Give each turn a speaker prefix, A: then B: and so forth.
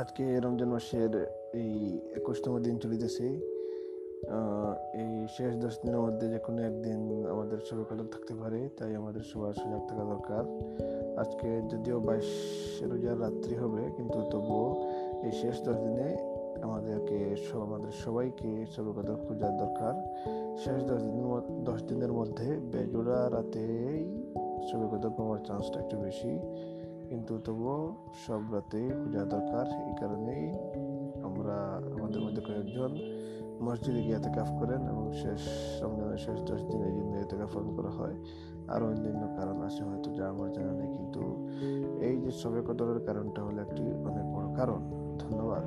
A: আজকে রমজান মাসের এই একুশতম দিন চলিতেছে। এই শেষ দশ দিনের মধ্যে যে কোনো একদিন আমাদের সবাই কদর থাকতে পারে, তাই আমাদের সবার সজাগ থাকা দরকার। আজকে যদিও বাইশ রোজার রাত্রি হবে, কিন্তু তবুও এই শেষ দশ দিনে আমাদেরকে আমাদের সবাইকে সবাই খোঁজার দরকার। শেষ দশ দিনের দশ দিনের মধ্যে বেজোড়া রাতেই সবাই কদর পাওয়ার চান্সটা একটু বেশি। কিন্তু তবুও সব রাতে পূজা দরকার, এই কারণেই আমরা আমাদের মধ্যে কয়েকজন মসজিদে গিয়ে কাফ করেন এবং শেষ রমজানের শেষ দশ দিন এই জন্য এতেকাফ পালন করা হয়। আরও অন্যান্য কারণ আছে হয়তো যা আমার জানা নেই, কিন্তু এই যে সবে কদরের কারণটা হলো একটি অনেক বড় কারণ। ধন্যবাদ।